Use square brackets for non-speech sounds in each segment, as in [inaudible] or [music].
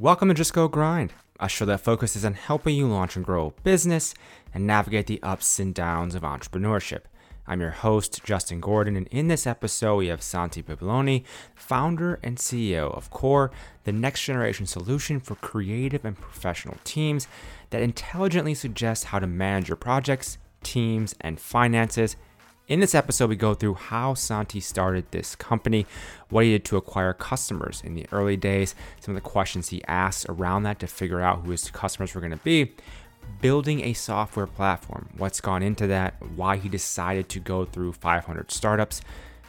Welcome to Just Go Grind, a show that focuses on helping you launch and grow a business and navigate the ups and downs of entrepreneurship. I'm your host, Justin Gordon, and in this episode, we have Santi Bibiloni, founder and CEO of Core, the next generation solution for creative and professional teams that intelligently suggests how to manage your projects, teams, and finances in this episode, we go through how Santi started this company, what he did to acquire customers in the early days, some of the questions he asked around that to figure out who his customers were going to be, building a software platform, what's gone into that, why he decided to go through 500 startups,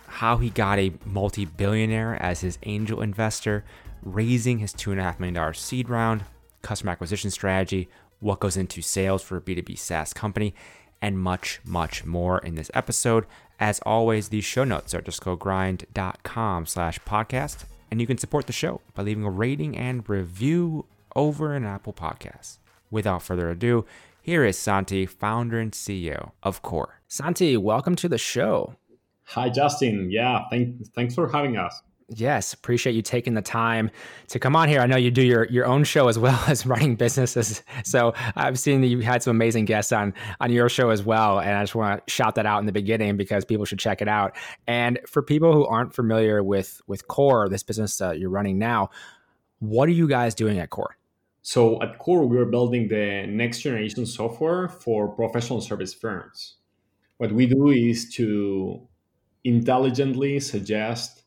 how he got a multi billionaire as his angel investor, raising his $2.5 million seed round, customer acquisition strategy, what goes into sales for a B2B SaaS company and much, much more in this episode. As always, the show notes are justgogrind.com slash podcast, and you can support the show by leaving a rating and review over an Apple Podcast. Without further ado, here is Santi, founder and CEO of Core. Santi, welcome to the show. Hi, Justin. Yeah, thank, thanks for having us. Yes, appreciate you taking the time to come on here. I know you do your, your own show as well [laughs] as running businesses. So I've seen that you've had some amazing guests on on your show as well. And I just want to shout that out in the beginning because people should check it out. And for people who aren't familiar with with Core, this business uh, you're running now, what are you guys doing at Core? So at Core, we're building the next generation software for professional service firms. What we do is to intelligently suggest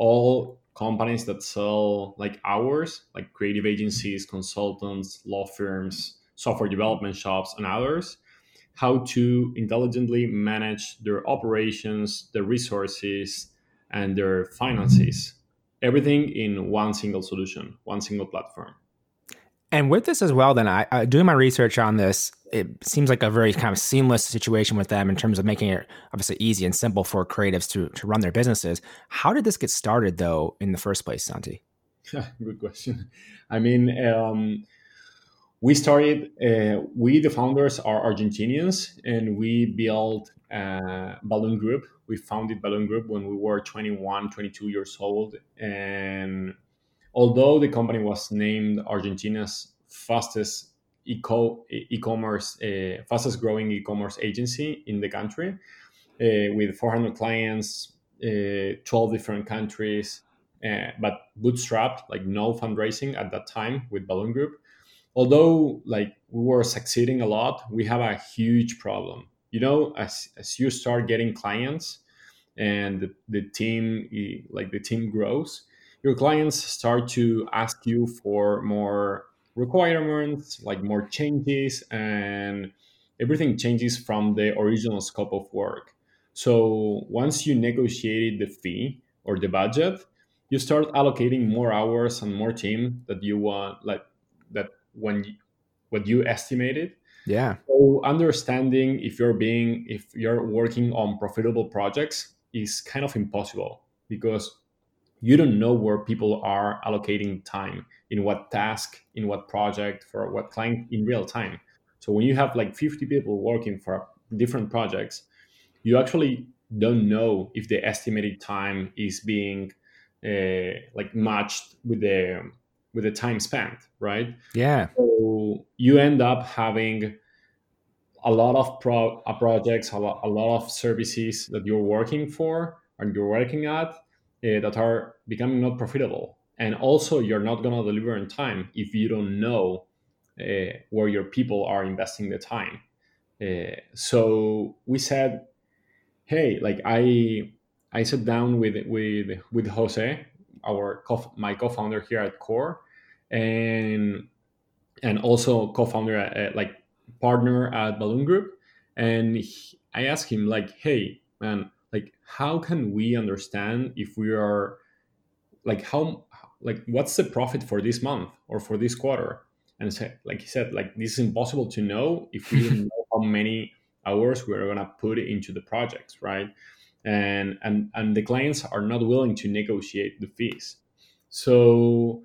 all companies that sell like ours, like creative agencies, consultants, law firms, software development shops, and others, how to intelligently manage their operations, their resources, and their finances. Everything in one single solution, one single platform. And with this as well, then I, I, doing my research on this, it seems like a very kind of seamless situation with them in terms of making it obviously easy and simple for creatives to to run their businesses. How did this get started though in the first place, Santi? [laughs] Good question. I mean, um, we started. Uh, we the founders are Argentinians, and we built uh, Balloon Group. We founded Balloon Group when we were 21, 22 years old, and although the company was named Argentina's fastest eco e-commerce, uh, fastest growing e-commerce agency in the country, uh, with 400 clients, uh, 12 different countries, but bootstrapped, like no fundraising at that time with Balloon Group. Although like we were succeeding a lot, we have a huge problem. You know, as as you start getting clients and the, the team like the team grows, your clients start to ask you for more requirements, like more changes, and everything changes from the original scope of work. So once you negotiated the fee or the budget, you start allocating more hours and more team that you want, like that when you, what you estimated. Yeah. So understanding if you're being if you're working on profitable projects is kind of impossible because you don't know where people are allocating time in what task in what project for what client in real time. So when you have like 50 people working for different projects you actually don't know if the estimated time is being uh, like matched with the with the time spent right? Yeah. So you end up having a lot of pro- uh, projects a lot, a lot of services that you're working for and you're working at uh, that are becoming not profitable. And also you're not going to deliver in time if you don't know uh, where your people are investing the time. Uh, so we said hey like i i sat down with with with jose our co- my co-founder here at core and and also co-founder at, like partner at balloon group. And he, i asked him like hey man like how can we understand if we are like how like what's the profit for this month or for this quarter? And so, like he said like this is impossible to know if we don't [laughs] know how many hours we're going to put into the projects right? And and and the clients are not willing to negotiate the fees. So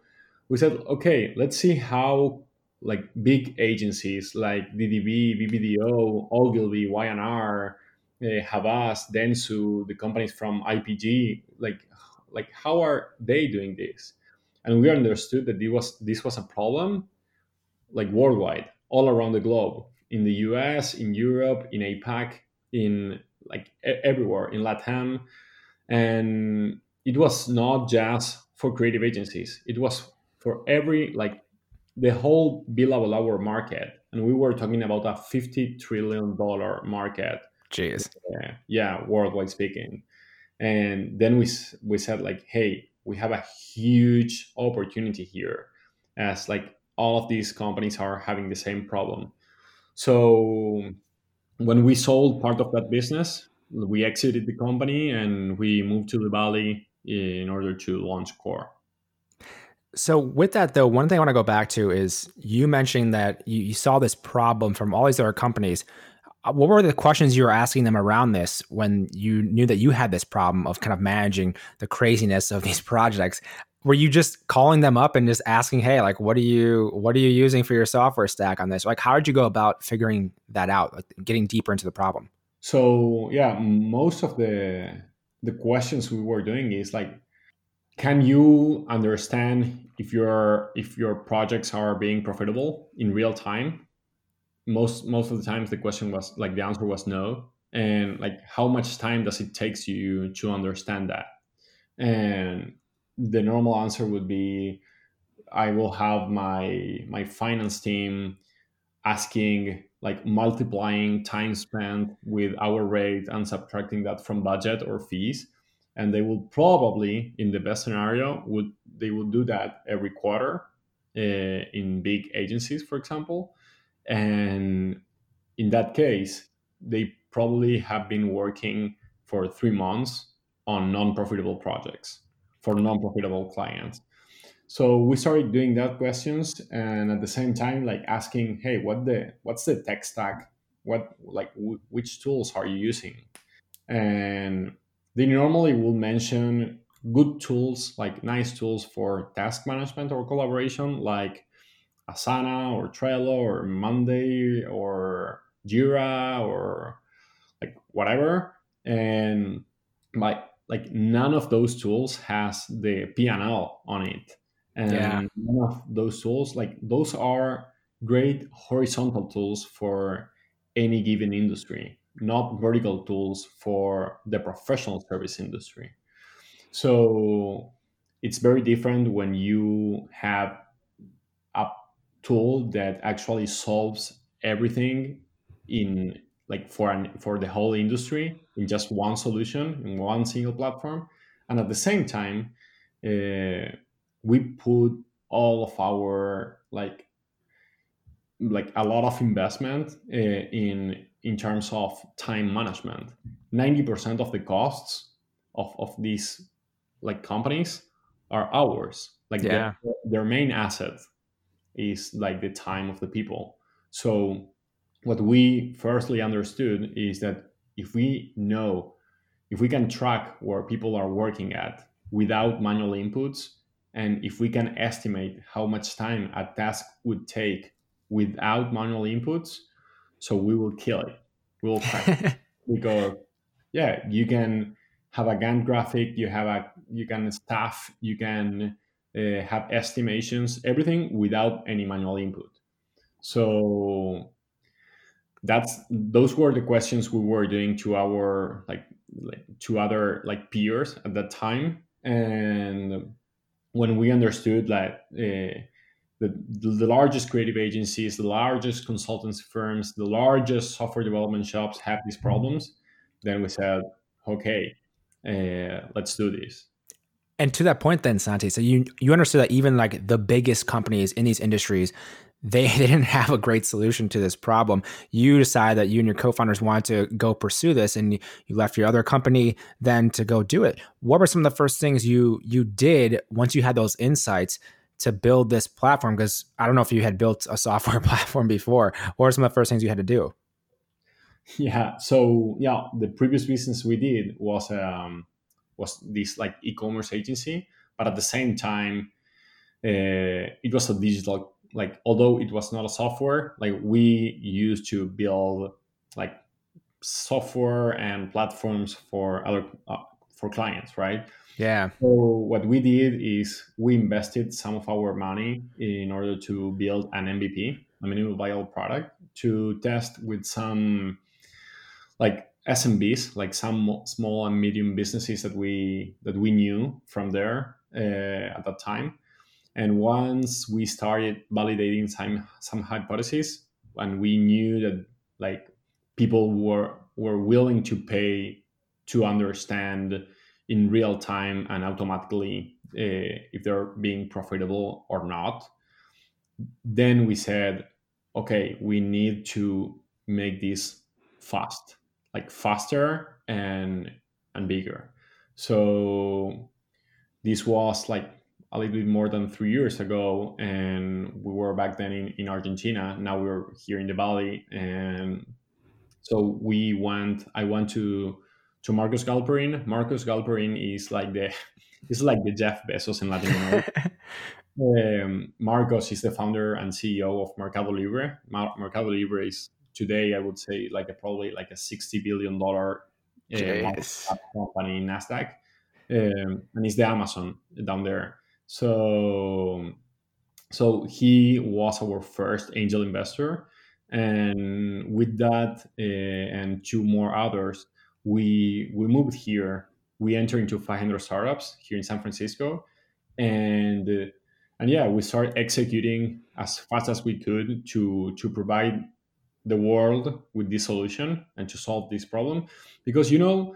we said okay let's see how like big agencies like ddb bbdo ogilvy y&r uh, Havas, Dentsu, the companies from IPG, like like how are they doing this? and we understood that this was this was a problem like worldwide all around the globe in the us in europe in apac in like everywhere in latam. And it was not just for creative agencies. It was for every like the whole billable hour market. And we were talking about a 50 trillion dollar market jeez. Yeah, yeah worldwide speaking. And then we we said like hey we have a huge opportunity here as like all of these companies are having the same problem. So when we sold part of that business we exited the company and we moved to the valley in order to launch core. So with that though one thing i want to go back to is you mentioned that you, you saw this problem from all these other companies Uh, what were the questions you were asking them around this when you knew that you had this problem of kind of managing the craziness of [laughs] these projects? Were you just calling them up and just asking hey like what are you what are you using for your software stack on this? Like how did you go about figuring that out like getting deeper into the problem? So yeah most of the the questions we were doing is like can you understand if your if your projects are being profitable in real time most most of the times the question was like the answer was no. And like how much time does it takes you to understand that? And the normal answer would be i will have my my finance team asking like multiplying time spent with our rate and subtracting that from budget or fees. And they will probably in the best scenario would they will do that every quarter uh, in big agencies for example and in that case, they probably have been working for three months on non-profitable projects for non-profitable clients. So we started doing that questions, and at the same time, like asking, "Hey, what the what's the tech stack? What like w- which tools are you using?" And they normally will mention good tools, like nice tools for task management or collaboration, like Asana or Trello or Monday or Jira or like whatever. And like like none of those tools has the P&L on it. And yeah. none of those tools, like those are great horizontal tools for any given industry, not vertical tools for the professional service industry. So it's very different when you have tool that actually solves everything in like for an for the whole industry in just one solution in one single platform. And at the same time uh, we put all of our like like a lot of investment uh, in in terms of time management. 90% of the costs of, of these like companies are ours. Like yeah. their, their main asset is like the time of the people. So what we firstly understood is that if we know, if we can track where people are working at without manual inputs, and if we can estimate how much time a task would take without manual inputs, so we will kill it. We will [laughs] we go, yeah, you can have a Gantt graphic, you have a you can staff, you can uh, have estimations, everything without any manual input. So that's those were the questions we were doing to our like, like to other like peers at that time, and when we understood that. Uh, the, the largest creative agencies, the largest consultancy firms, the largest software development shops have these problems, then we said, okay, uh, let's do this. And to that point, then Santi, so you you understood that even like the biggest companies in these industries, they, [laughs] they didn't have a great solution to this problem. You decide that you and your co-founders wanted to go pursue this, and you left your other company then to go do it. What were some of the first things you you did once you had those insights to build this platform? Because I don't know if you had built a [laughs] software platform before. What were some of the first things you had to do? Yeah. So yeah, the previous business we did was um, was this like e-commerce agency, but at the same time, uh, it was a digital like although it was not a software like we used to build like software and platforms for other uh, for clients right Yeah. So what we did is we invested some of our money in order to build an MVP, a minimum viable product, to test with some like SMBs, like some small and medium businesses that we that we knew from there uh, at that time. And once we started validating some some hypotheses, and we knew that like people were were willing to pay to understand in real time and automatically uh, if they're being profitable or not, then we said, okay, we need to make this fast like faster and and bigger. So this was like a little bit more than three years ago, and we were back then in, in Argentina. Now we're here in the Valley, and so we went. I went to to Marcos Galperin. Marcos Galperin is like the [laughs] is like the Jeff Bezos in Latin America. [laughs] um, Marcos is the founder and CEO of Mercado Libre. Mar- Mercado Libre is today I would say like a probably like a sixty billion dollar uh, company in Nasdaq, um, and it's the Amazon down there. So so he was our first angel investor, and with that uh, and two more others, we we moved here. We entered into 500 startups here in San Francisco, and uh, and yeah, we started executing as fast as we could to to provide the world with this solution and to solve this problem. Because you know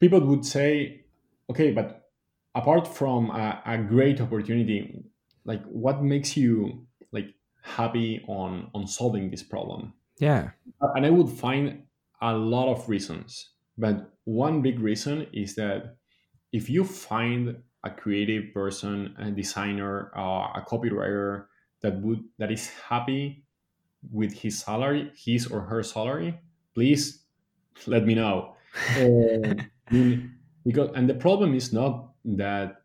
people would say okay but apart from a, a great opportunity like what makes you like happy on on solving this problem? Yeah. And i would find a lot of reasons but one big reason is that if you find a creative person a designer uh, a copywriter that would that is happy with his salary, his or her salary, please let me know. [laughs] Uh, because and the problem is not that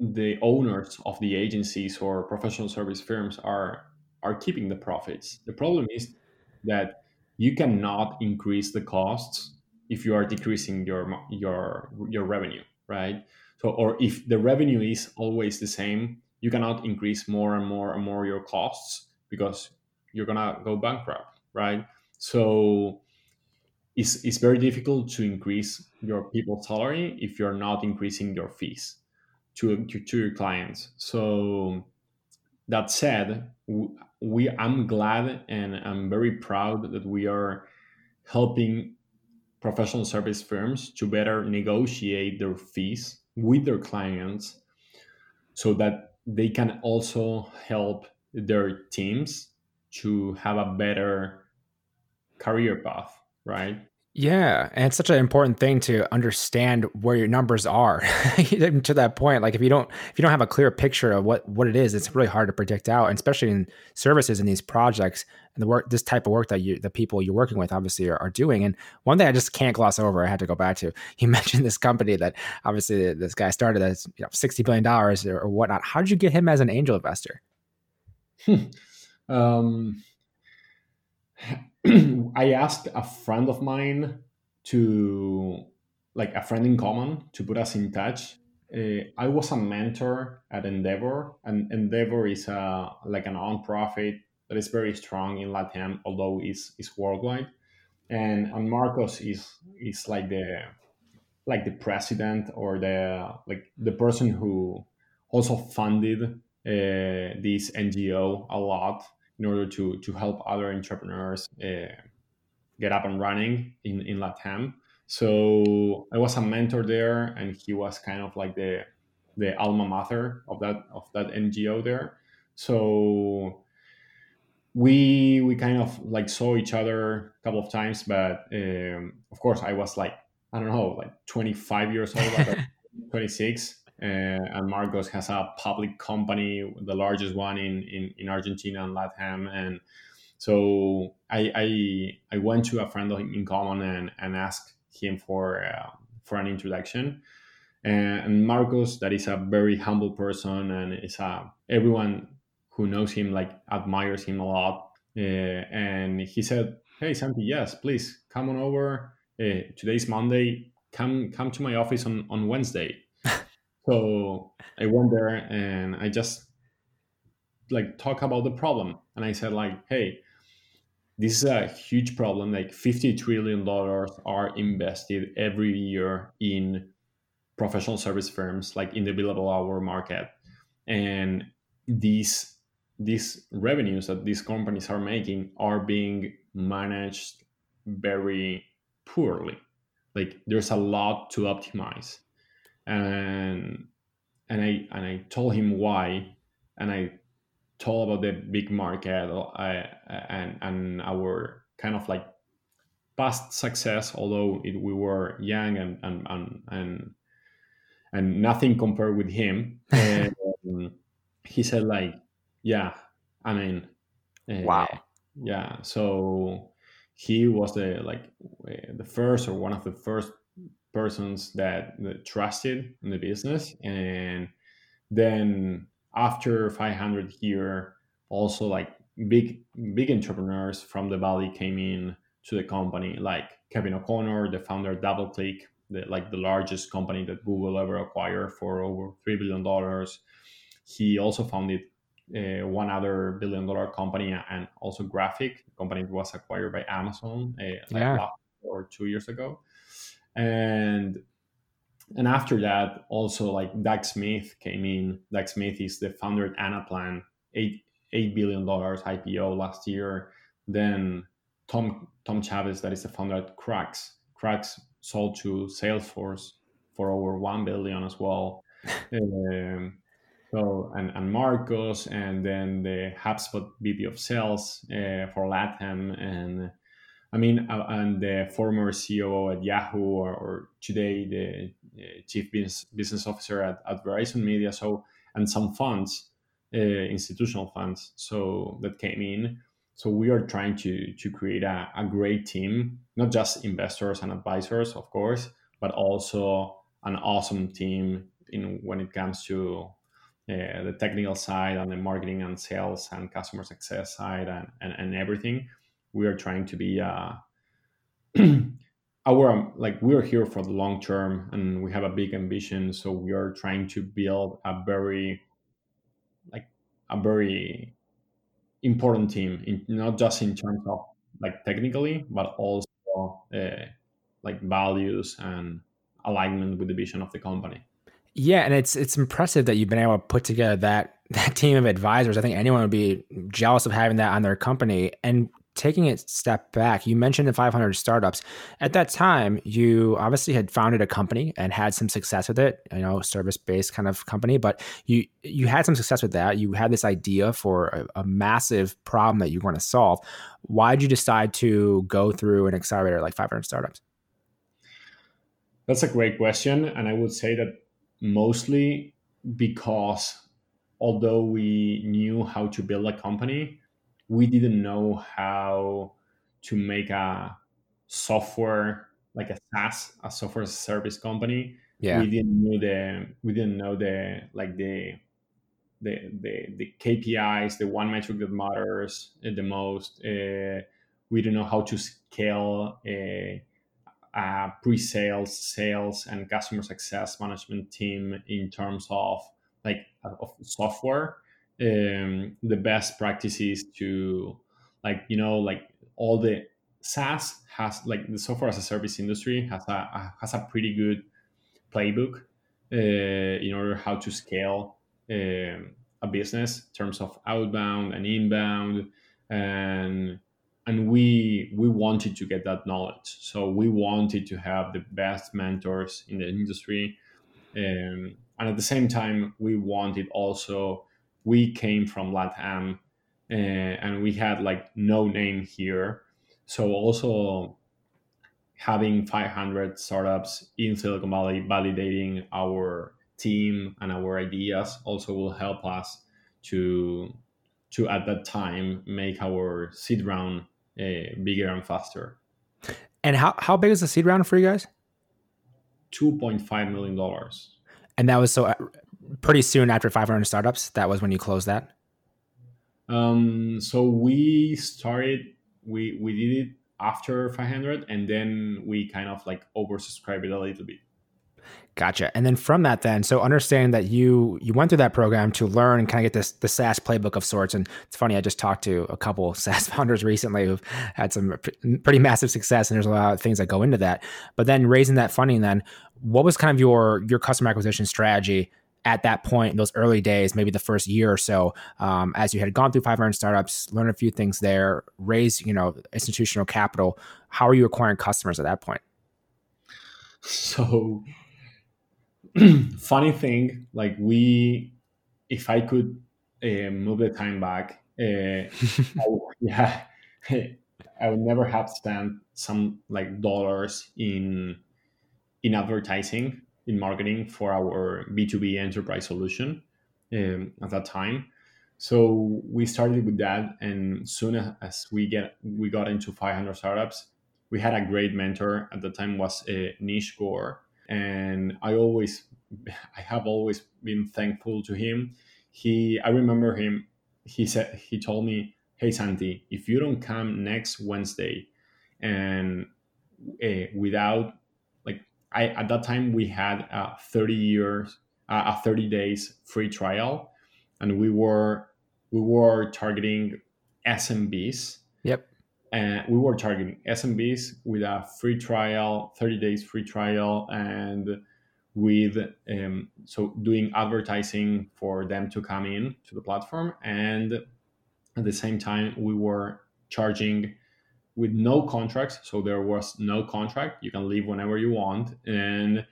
the owners of the agencies or professional service firms are are keeping the profits. The problem is that you cannot increase the costs if you are decreasing your your your revenue, right? So or if the revenue is always the same, you cannot increase more and more and more your costs because you're gonna go bankrupt, right? So it's, it's very difficult to increase your people's salary if you're not increasing your fees to, to, to your clients. So that said, we I'm glad and I'm very proud that we are helping professional service firms to better negotiate their fees with their clients so that they can also help their teams to have a better career path, right? Yeah, and it's such an important thing to understand where your numbers are [laughs] to that point. Like if you don't if you don't have a clear picture of what what it is, it's really hard to predict out, and especially in services and these projects and the work this type of work that you the people you're working with obviously are, are doing. And one thing I just can't gloss over, I had to go back to. [laughs] You mentioned this company that obviously this guy started as you know sixty billion dollars or, or whatnot. How did you get him as an angel investor? [laughs] Um, [clears throat] I asked a friend of mine to, like a friend in common, to put us in touch. Uh, I was a mentor at Endeavor, and Endeavor is a like a nonprofit that is very strong in Latin, although it's, it's worldwide. And, and Marcos is is like the like the president or the like the person who also funded uh, this NGO a lot in order to to help other entrepreneurs uh, get up and running in in Latam. So I was a mentor there, and he was kind of like the the alma mater of that of that NGO there. So we we kind of like saw each other a couple of times, but um, of course I was like I don't know like 25 years old, like [laughs] 26, uh, and Marcos has a public company, the largest one in, in, in Argentina and Latam. And so I, I, I went to a friend in common and, and asked him for, uh, for an introduction. And Marcos, that is a very humble person and is a, everyone who knows him like admires him a lot. Uh, and he said, Hey, Santi, yes, please come on over. Uh, today's Monday come come to my office on on Wednesday. So I went there and I just like talk about the problem, and I said like, hey, this is a huge problem. Like fifty trillion dollars are invested every year in professional service firms, like in the billable hour market, and these these revenues that these companies are making are being managed very poorly. Like there's a lot to optimize and and i and i told him why and i told about the big market and and our kind of like past success although it, we were young and and and and, and nothing compared with him. [laughs] And he said like yeah i mean uh, wow. yeah. So he was the like uh, the first or one of the first persons that, that trusted in the business. And then after 500 here also like big big entrepreneurs from the valley came in to the company like kevin o'connor the founder of doubleclick the, like the largest company that google ever acquired for over $3 billion he also founded uh, one other billion dollar company and also Graphiq company was acquired by amazon uh, like yeah. or two years ago and and after that also like doug smith came in. Doug smith is the founder at anaplan eight eight billion dollars ipo last year. Then tom tom chavez that is the founder at Krux. Krux sold to salesforce for over 1 billion as well. [laughs] Um, so and, and Marcos, and then the HubSpot VP of Sales uh, for LATAM, and I mean, and the former CEO at Yahoo, or, or today the uh, Chief Business, Business Officer at, at Verizon Media. So and some funds, uh, institutional funds, so that came in. So we are trying to to create a, a great team, not just investors and advisors, of course, but also an awesome team in when it comes to uh, the technical side and the marketing and sales and customer success side and, and, and everything we are trying to be uh, [clears throat] our um, like we're here for the long term and we have a big ambition so we are trying to build a very like a very important team in, not just in terms of like technically but also uh, like values and alignment with the vision of the company yeah, and it's it's impressive that you've been able to put together that [laughs] that team of advisors. I think anyone would be jealous of having that on their company. And taking a step back, you mentioned the 500 startups. At that time, you obviously had founded a company and had some success with it. You know, service based kind of company, but you you had some success with that. You had this idea for a, a massive problem that you're going to solve. Why did you decide to go through an accelerator like 500 startups? That's a great question, and I would say that mostly because although we knew how to build a company, we didn't know how to make a software like a SaaS, a software service company. Yeah. We didn't know the we didn't know the like the the the, the KPIs, the one metric that matters the most. Uh, we don't know how to scale a a pre-sales, sales, and customer success management team in terms of like of software. Um, the best practices to like you know like all the SaaS has like the software as a service industry has a, has a pretty good playbook uh, in order how to scale um, a business in terms of outbound and inbound. And and we we wanted to get that knowledge. So we wanted to have the best mentors in the industry. Um, and at the same time we wanted also we came from latam uh, and we had like no name here so also having 500 startups in silicon valley validating our team and our ideas also will help us to to at that time make our seed round uh, bigger and faster. And how, how big is the seed round for you guys? $2.5 million. And that was so pretty soon after 500 startups. That was when you closed that? Um, so we started, we, we did it after 500 and then we kind of like oversubscribed it a little bit Gotcha. And then from that, then, so understanding that you you went through that program to learn and kind of get this the SaaS playbook of sorts. And it's funny, I just talked to a couple [laughs] SaaS founders recently who've had some pretty massive success, and there's a lot of things that go into that. But then raising that funding, then, what was kind of your your customer acquisition strategy at that point in those early days, maybe the first year or so, um, as you had gone through 500 startups, learned a few things there, raised you know institutional capital. How are you acquiring customers at that point? So [clears throat] funny thing, like we, if I could uh, move the time back, uh, I, [laughs] yeah, I would never have spent some like dollars in in advertising, in marketing for our B two B enterprise solution um, at that time. So we started with that, and soon as we get we got into 500 startups, we had a great mentor at the time was uh, Nish Gore, and I always, [laughs] I have always been thankful to him. He, I remember him. He said he told me, "Hey Santi, if you don't come next Wednesday, and uh, without I at that time we had a thirty years, uh, a thirty days free trial, and we were we were targeting SMBs. Yep and we were targeting SMBs with a free trial, 30 days free trial, and with um, so doing advertising for them to come in to the platform, and at the same time we were charging with no contracts. So there was no contract; you can leave whenever you want, and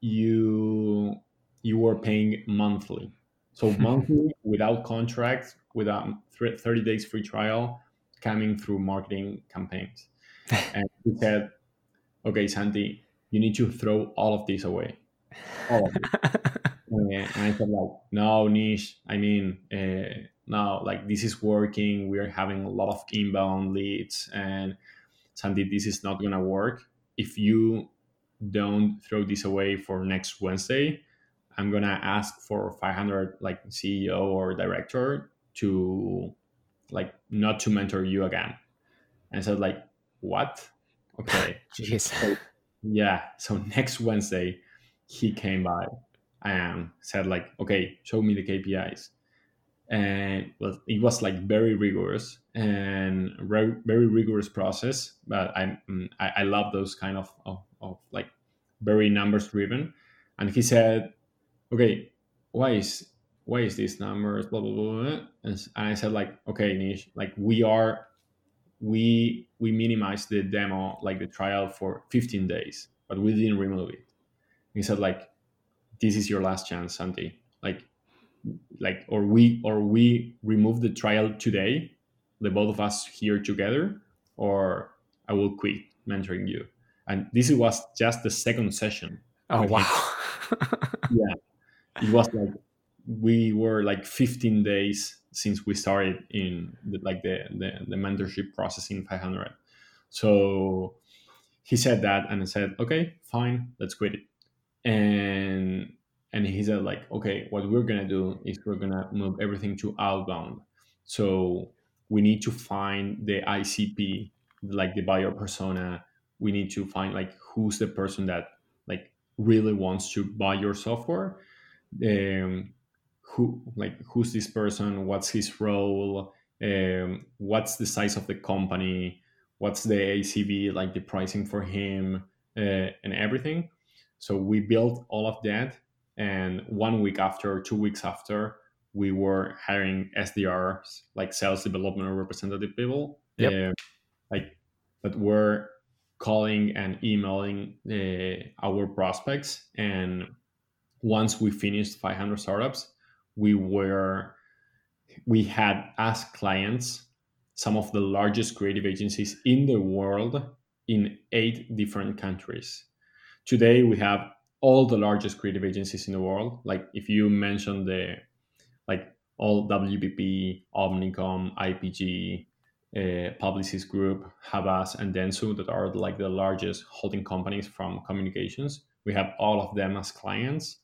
you you were paying monthly. So [laughs] monthly without contracts, without 30 days free trial coming through marketing campaigns. [laughs] and he said, okay, Santi, you need to throw all of this away. All of it. [laughs] and I said, like, no, Nish, I mean, uh, no, like this is working. We are having a lot of inbound leads. And Santi, this is not going to work. If you don't throw this away for next Wednesday, I'm going to ask for 500 like CEO or director to like not to mentor you again. And said like, what? Okay. [laughs] Jeez. So, yeah. So next Wednesday, he came by and said like, okay, show me the KPIs. And well, it was like very rigorous and very, very rigorous process. But I, mm, I, I love those kind of, of, of like very numbers driven. And he said, okay, why is why is this numbers blah blah blah, blah. And, i said like okay nish like we are we we minimized the demo like the trial for 15 days but we didn't remove it he said like this is your last chance santi like like or we or we remove the trial today the both of us here together or i will quit mentoring you. And this was just the second session. Oh wow. [laughs] Yeah. It was like we were like 15 days since we started in the, like the, the, the mentorship process in 500 so he said that and i said okay fine let's quit it. And and he said like okay what we're gonna do is we're gonna move everything to outbound. So we need to find the icp like the buyer persona. We need to find like who's the person that like really wants to buy your software. Um, who like who's this person? What's his role? Um, what's the size of the company? What's the acv like the pricing for him uh, and everything? So we built all of that and one week after two weeks after we were hiring sdrs like sales development representative people yep. uh, like that were calling and emailing uh, our prospects and once we finished 500 startups we were we had as clients some of the largest creative agencies in the world in eight different countries. Today we have all the largest creative agencies in the world. Like if you mention the like all WPP, Omnicom, IPG, uh, Publicis Group, Havas, and Dentsu that are like the largest holding companies from communications. We have all of them as clients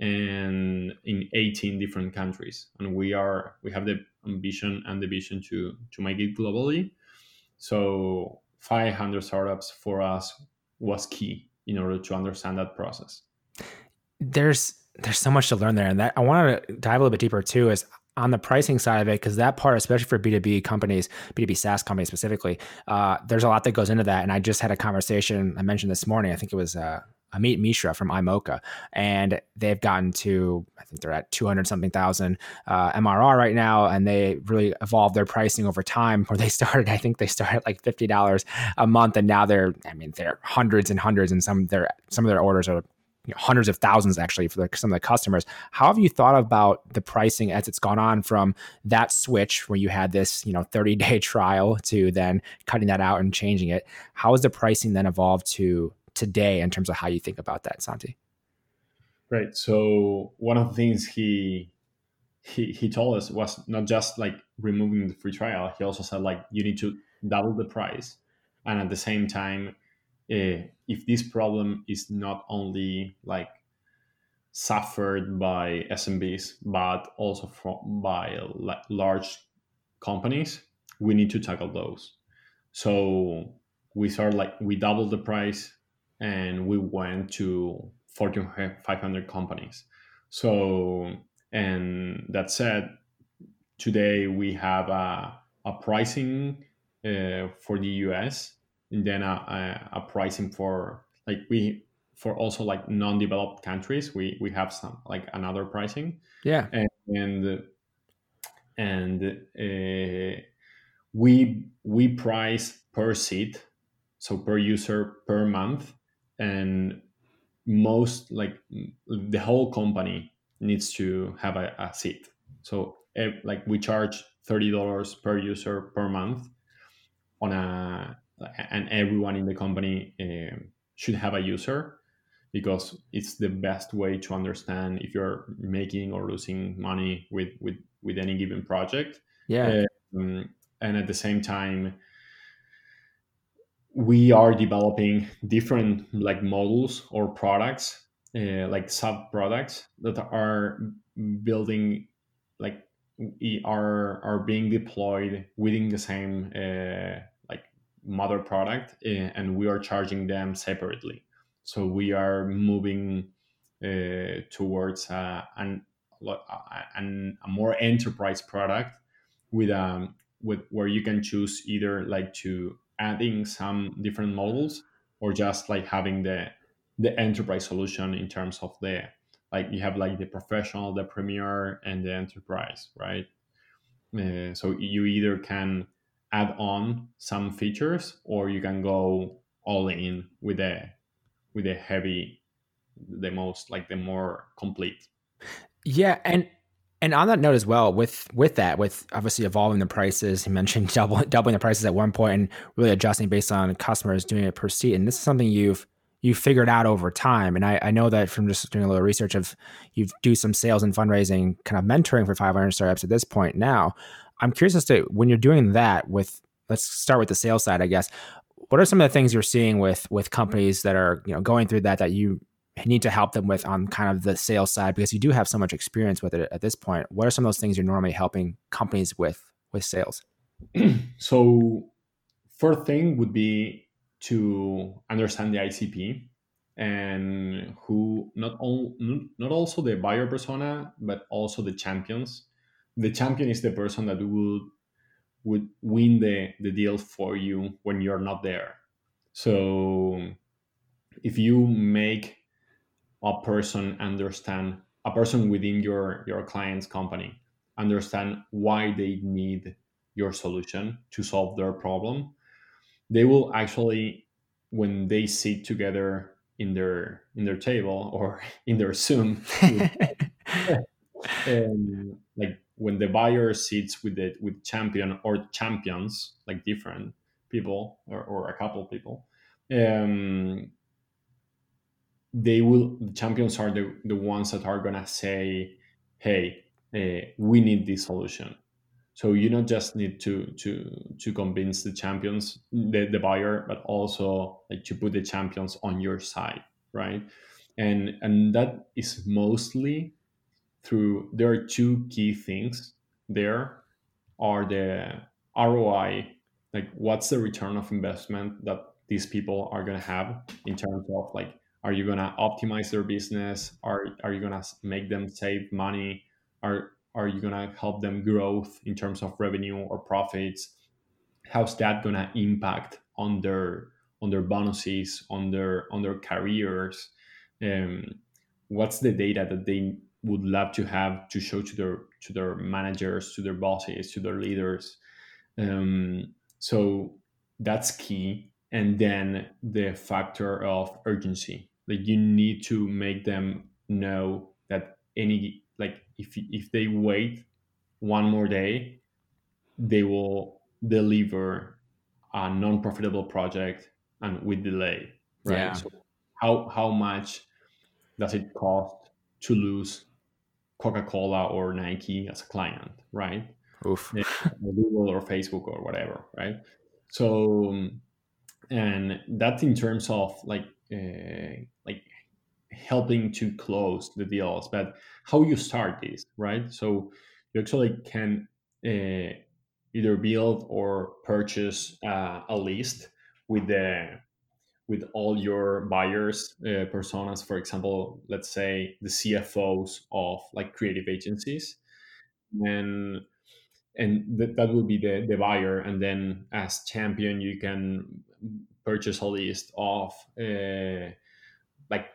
and in 18 different countries and we are we have the ambition and the vision to to make it globally so 500 startups for us was key in order to understand that process. There's there's so much to learn there, and that I want to dive a little bit deeper too. Is on the pricing side of it, because that part, especially for B2B companies, B2B SaaS companies specifically, uh, there's a lot that goes into that. And I just had a conversation I mentioned this morning. I think it was uh, Amit Mishra from iMocha, and they've gotten to I think they're at 200 something thousand uh, MRR right now, and they really evolved their pricing over time. Where they [laughs] started, I think they started like fifty dollars a month, and now they're I mean they're hundreds and hundreds, and some their some of their orders are you know, hundreds of thousands actually for the, some of the customers. How have you thought about the pricing as it's gone on from that switch where you had this you know 30 day [laughs] trial to then cutting that out and changing it? How has the pricing then evolved to today in terms of how you think about that, Santi? Right. So one of the things he he he told us was not just like removing the free trial. He also said like you need to double the price, and at the same time, uh, if this problem is not only like suffered by SMBs but also from, by large companies, we need to tackle those. So we start like we double the price and we went to Fortune 500 companies. So, and that said, today we have a, a pricing uh, for the US and then a, a, a, pricing for like we for also like non-developed countries we we have some like another pricing yeah and and, and uh, we we price per seat so per user per month and most like the whole company needs to have a, a seat. So like we charge $30 per user per month on a and everyone in the company um, should have a user because it's the best way to understand if you're making or losing money with with with any given project. Yeah. Um, and at the same time we are developing different like models or products uh, like sub products that are building like are are being deployed within the same uh, like mother product uh, and we are charging them separately. So we are moving uh, towards uh, an, an, a more enterprise product with um with where you can choose either like to adding some different models or just like having the the enterprise solution in terms of the like you have like the professional the premier and the enterprise right? Uh, so you either can add on some features or you can go all in with a with a heavy the most like the more complete. Yeah and and on that note as well, with with that, with obviously evolving the prices, you mentioned [laughs] double, doubling the prices at one point and really adjusting based on customers doing it per seat. And this is something you've you figured out over time. And I, I know that from just doing a little research of you do some sales and fundraising kind of mentoring for 500 startups at this point now. I'm curious as to when you're doing that with let's start with the sales side, I guess. What are some of the things you're seeing with with companies that are you know going through that that you need to help them with on kind of the sales side because you do have so much experience with it at this point. What are some of those things you're normally helping companies with with sales? [clears throat] So first thing would be to understand the icp and who not all not also the buyer persona but also the champions. The champion is the person that would would win the the deal for you when you're not there. So if you make a person understand a person within your your client's company understand why they need your solution to solve their problem. They will actually when they sit together in their in their table [laughs] or in their zoom [laughs] and like when the buyer sits with the with champion or champions like different people or, or a couple people um, they will the champions are the, the ones that are gonna say hey uh, we need this solution. So you not just need to to to convince the champions the, the buyer but also like to put the champions on your side right? And and that is mostly through there are two key things. There are the roi like what's the return of investment that these people are going to have in terms of like are you to optimize their business? Are are you to make them save money? Are are you to help them growth in terms of revenue or profits? How's that to impact on their on their bonuses on their on their careers? Um, what's the data that they would love to have to show to their to their managers to their bosses to their leaders? Um, so that's key. And then the factor of urgency like you need to make them know that any like if if they wait one more day they will deliver a non-profitable project and with delay right Yeah. so how how much does it cost to lose coca-cola or nike as a client right Oof. or Google or Facebook or whatever, right? So, um, and that's in terms of like uh, like helping to close the deals, but how you start this, right? So you actually can uh, either build or purchase uh, a list with the with all your buyers uh, personas. For example let's say the cfos of like creative agencies. And and th- that will be the, the buyer. And then as champion you can purchase list of uh, like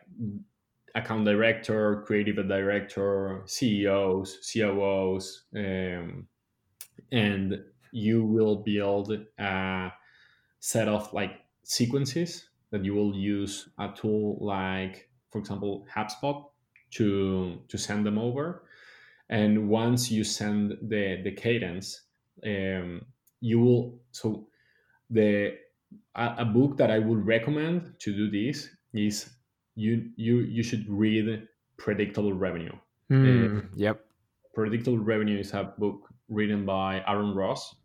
account director creative director ceos coos um, and you will build a set of like sequences that you will use a tool like for example hubspot to to send them over. And once you send the the cadence um, you will so the a, a book that i would recommend to do this is you you you should read predictable revenue Hmm, yep. predictable revenue is a book written by aaron ross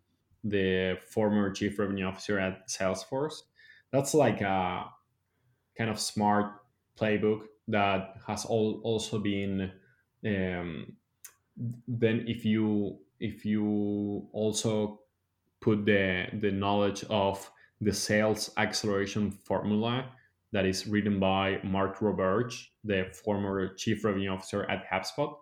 the former chief revenue officer at salesforce that's like a kind of smart playbook that has all, also been um, then if you if you also put the the knowledge of the sales acceleration formula that is written by Mark Roberge, the former chief revenue officer at HubSpot.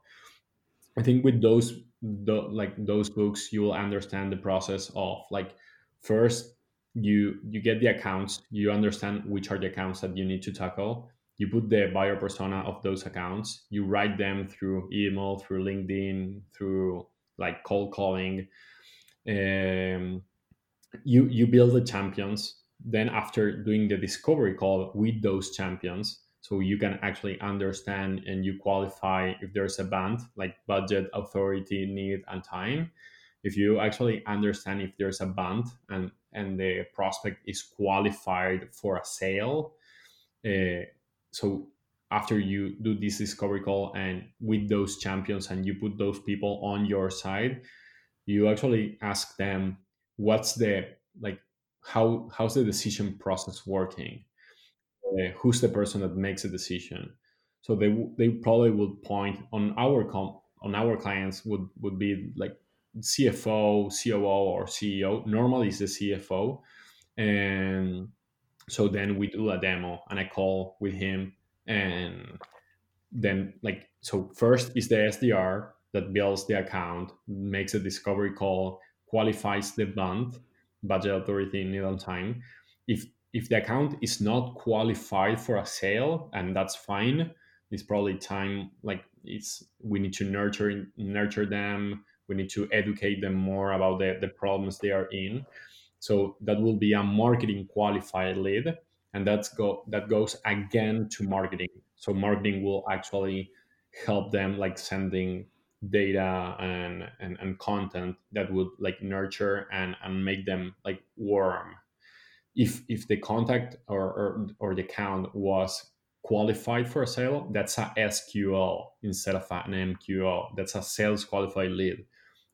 I think with those the, like those books, you will understand the process of like first you you get the accounts, you understand which are the accounts that you need to tackle. You put the buyer persona of those accounts. You write them through email, through LinkedIn, through like cold calling. Um, you you build the champions then after doing the discovery call with those champions so you can actually understand and you qualify if there's a band like budget authority need and time. If you actually understand if there's a band and and the prospect is qualified for a sale uh, so after you do this discovery call and with those champions and you put those people on your side you actually ask them what's the like how how's the decision process working? Uh, who's the person that makes a decision? So they they probably would point on our com- on our clients would would be like cfo coo or ceo normally it's the cfo and so then we do a demo and i call with him and then like so first is the sdr that builds the account makes a discovery call qualifies the band budget authority in on time if if the account is not qualified for a sale and that's fine it's probably time like it's we need to nurture nurture them. We need to educate them more about the, the problems they are in. So that will be a marketing qualified lead and that's go that goes again to marketing. So marketing will actually help them like sending data and, and and content that would like nurture and and make them like warm. If if the contact or or, or the account was qualified for a sale that's a sql instead of an mql that's a sales qualified lead.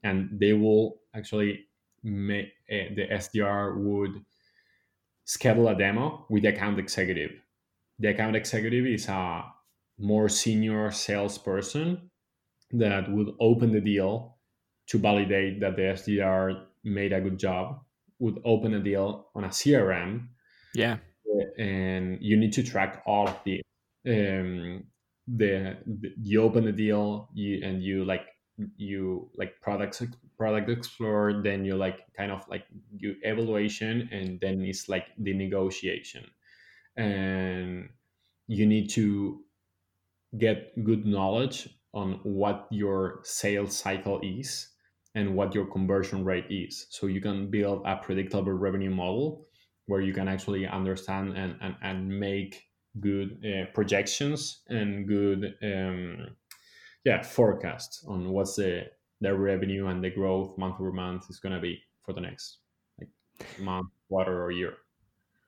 And they will actually make uh, the sdr would schedule a demo with the account executive. The account executive is a more senior salesperson that would open the deal to validate that the SDR made a good job would open a deal on a crm yeah. And you need to track all of the um the, the you open the deal you and you like you like products product explore then you like kind of like you evaluation and then it's like the negotiation. And you need to get good knowledge on what your sales cycle is and what your conversion rate is. So you can build a predictable revenue model where you can actually understand and, and, and make good uh, projections and good um, yeah forecasts on what's the the revenue and the growth month over month is going to be for the next like month quarter or year.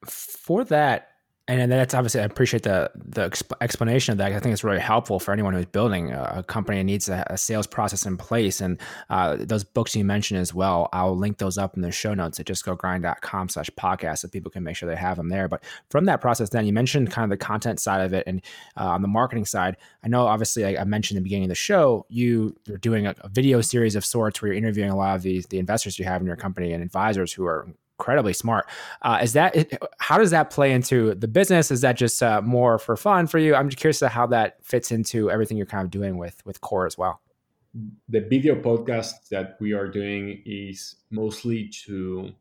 For that and that's obviously I appreciate the the exp- explanation of that. I think it's really helpful for anyone who's building a, a company and needs a, a, sales process in place. And uh, those books you mentioned as well, I'll link those up in the show notes at justgogrind.com slash podcast so people can make sure they have them there. But from that process, then you mentioned kind of the content side of it and uh, on the marketing side. I know obviously I, I mentioned in the beginning of the show, you, you're doing a, a video series of sorts where you're interviewing a lot of the, the investors you have in your company and advisors who are incredibly smart. Uh, is that how does that play into the business? Is that just uh, more for fun for you? I'm just curious to how that fits into everything you're kind of doing with with Cor as well. The video podcast that we are doing is mostly to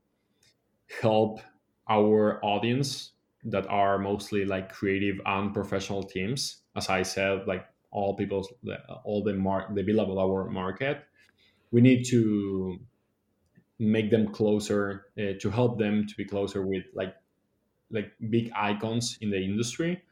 help our audience that are mostly like creative and professional teams. As I said, like all people, all the mark, the billable hour market, we need to make them closer uh, to help them to be closer with like like big icons in the industry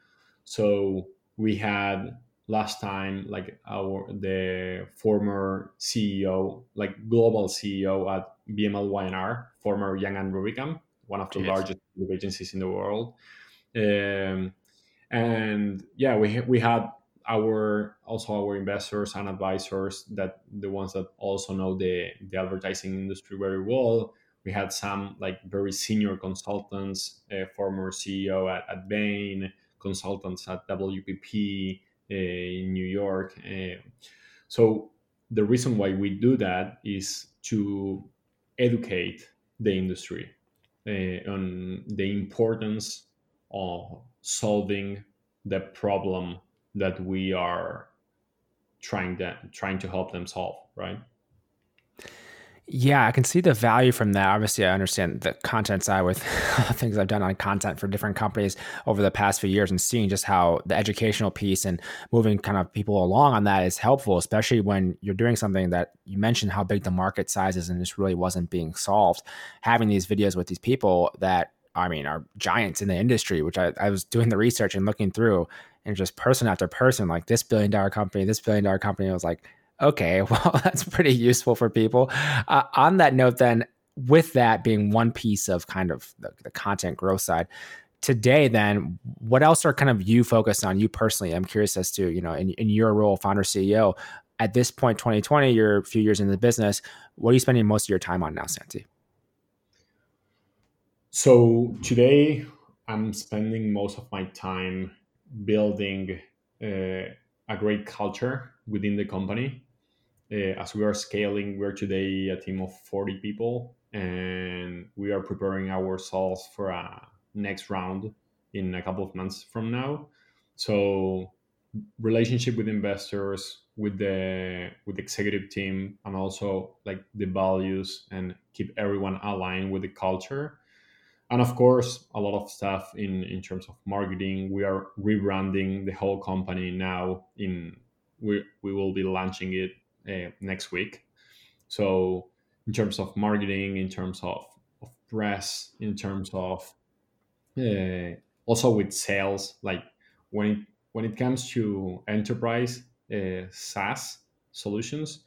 so we had last time like our the former ceo like global ceo at VMLY&R former young and rubicam one of the yes. largest agencies in the world um, and yeah we we had our also our investors and advisors that the ones that also know the the advertising industry very well. We had some like very senior consultants uh, former ceo at, at bain consultants at wpp uh, in new york uh, so the reason why we do that is to educate the industry uh, on the importance of solving the problem that we are trying to trying to help them solve right yeah, I can see the value from that. Obviously, I understand the content side with [laughs] things I've done on content for different companies over the past few years and seeing just how the educational piece and moving kind of people along on that is helpful, especially when you're doing something that you mentioned how big the market size is and this really wasn't being solved. Having these videos with these people that I mean, are giants in the industry, which I, I was doing the research and looking through and just person after person, like this billion dollar company, this billion dollar company. Was like, okay, [laughs] well, that's pretty useful for people. Uh, on that note, then, with that being one piece of kind of the, the content growth side, today then what else are kind of you focused on you personally i'm curious as to you know in, in your role founder ceo at this point 2020 you're a few years in the business what are you spending most of your time on now santi so today i'm spending most of my time building uh, a great culture within the company. Uh, as we are scaling, we're today a team of 40 people, and we are preparing ourselves for a next round in a couple of months from now. So, relationship with investors, with the with the executive team, and also like the values, and keep everyone aligned with the culture and of course a lot of stuff in in terms of marketing. We are rebranding the whole company now in we we will be launching it uh, next week. So in terms of marketing in terms of, of press in terms of uh, also with sales like when it when it comes to enterprise uh, SaaS solutions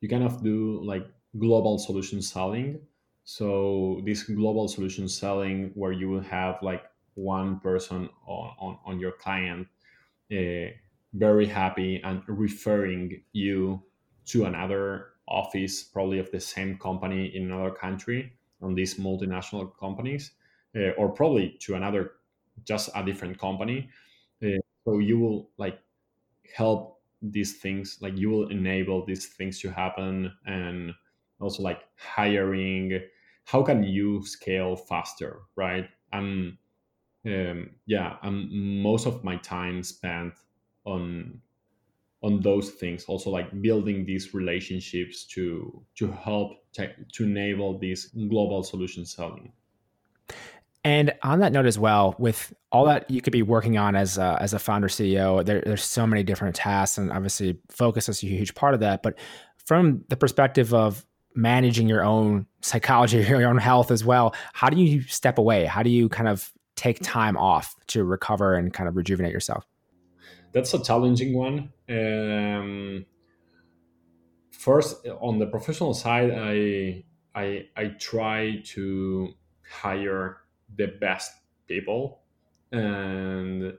you kind of do like global solution selling so this global solution selling where you will have like one person on, on, on your client uh, very happy and referring you to another office probably of the same company in another country on these multinational companies uh, or probably to another just a different company. Uh, so you will like help these things like you will enable these things to happen and also like hiring how can you scale faster, right? And um, yeah, and most of my time spent on on those things also like building these relationships to to help to, to enable this global solution selling and on that note as well, with all that you could be working on as a, as a founder CEO, there, there's so many different tasks, and obviously focus is a huge part of that. But from the perspective of managing your own psychology, [laughs] your own health as well, how do you step away? How do you kind of take time off to recover and kind of rejuvenate yourself? That's a challenging one. Um, first, on the professional side, I I I try to hire the best people and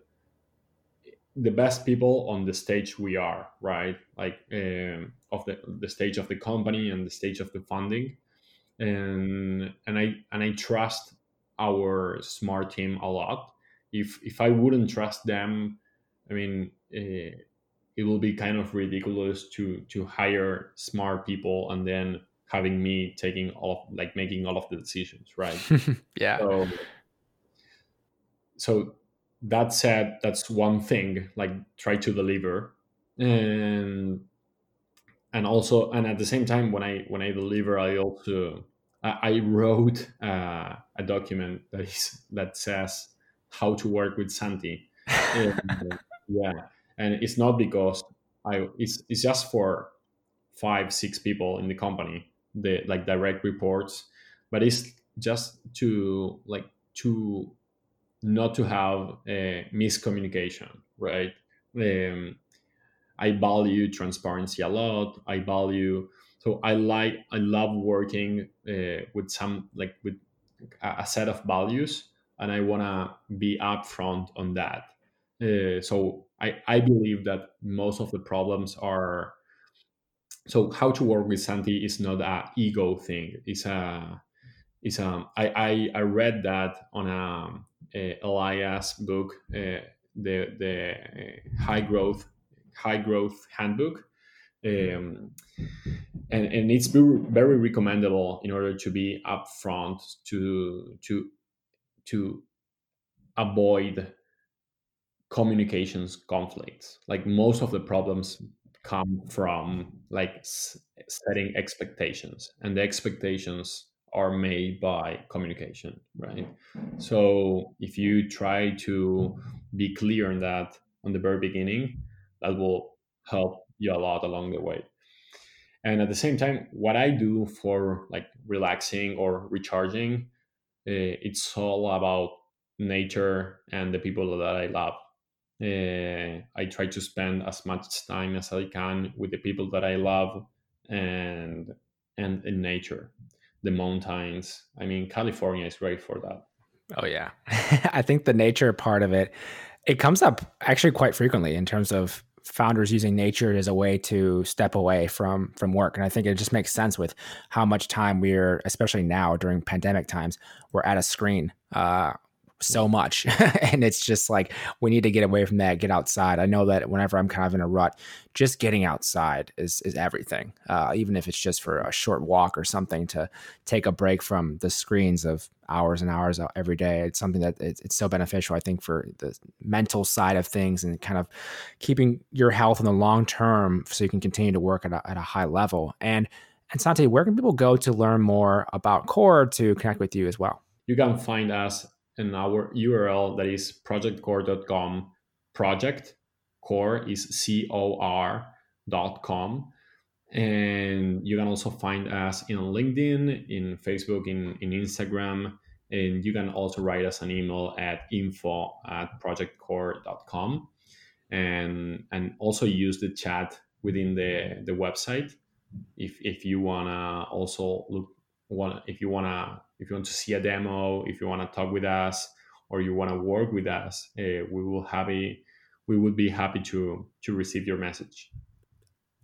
the best people on the stage we are right like um, of the the stage of the company and the stage of the funding. And and i and i trust our smart team a lot. If if i wouldn't trust them i mean uh, it will be kind of ridiculous to to hire smart people and then having me taking all of, like making all of the decisions right? [laughs] Yeah. So, so that said that's one thing like try to deliver. And and also and at the same time when i when i deliver i also i wrote uh, a document that is that says how to work with santi. And, [laughs] yeah. And it's not because i it's, it's just for five six people in the company the like direct reports. But it's just to like to not to have a miscommunication right? Um, i value transparency a lot i value so i like i love working uh, with some like with a set of values and i want to be upfront on that uh, so I, I believe that most of the problems are so how to work with Santi is not a ego thing. It's a it's a I I, I read that on a, a Elad Gil's book, uh, the the uh, high growth high growth handbook. Um, and, and it's very, very recommendable in order to be upfront to to to avoid communications conflicts like most of the problems come from like setting expectations and the expectations are made by communication right so if you try to be clear on that on the very beginning that will help you a lot along the way and at the same time what i do for like relaxing or recharging uh, it's all about nature and the people that i love uh, I try to spend as much time as I can with the people that I love and and in nature, the mountains. I mean, California is great for that. Oh yeah, [laughs] I think the nature part of it it comes up actually quite frequently in terms of founders using nature as a way to step away from from work. And i think it just makes sense with how much time we're especially now during pandemic times we're at a screen uh, so much. [laughs] And it's just like we need to get away from that get outside. I know that whenever i'm kind of in a rut just getting outside is is everything uh, even if it's just for a short walk or something to take a break from the screens of hours and hours every day. It's something that it's, it's so beneficial i think for the mental side of things and kind of keeping your health in the long term so you can continue to work at a, at a high level. And and Santi, where can people go to learn more about Cor to connect with you as well? You can find us in our URL that is projectcor.com. Project Cor is C O R dot com. And you can also find us in LinkedIn, in Facebook, in, in Instagram. And you can also write us an email at info at projectcor.com. And, and also use the chat within the, the website if, if you want to also look want if you want to if you want to see a demo if you want to talk with us or you want to work with us uh, we will happy we would be happy to to receive your message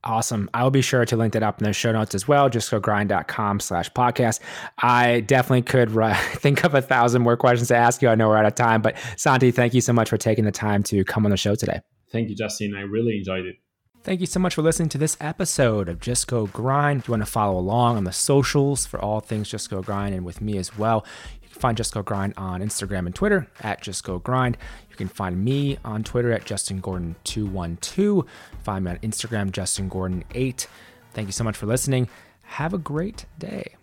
Awesome. I will be sure to link that up in the show notes as well. Just go grind.com slash podcast. I definitely could [laughs] think of a thousand more questions to ask you. I know we're out of time, but Santi, thank you so much for taking the time to come on the show today. Thank you, Justin. I really enjoyed it. Thank you so much for listening to this episode of Just Go Grind. If you want to follow along on the socials for all things Just Go Grind and with me as well, you can find Just Go Grind on Instagram and Twitter at Just Go Grind. You can find me on Twitter at Justin Gordon212. Find me on Instagram, Justin Gordon8. Thank you so much for listening. Have a great day.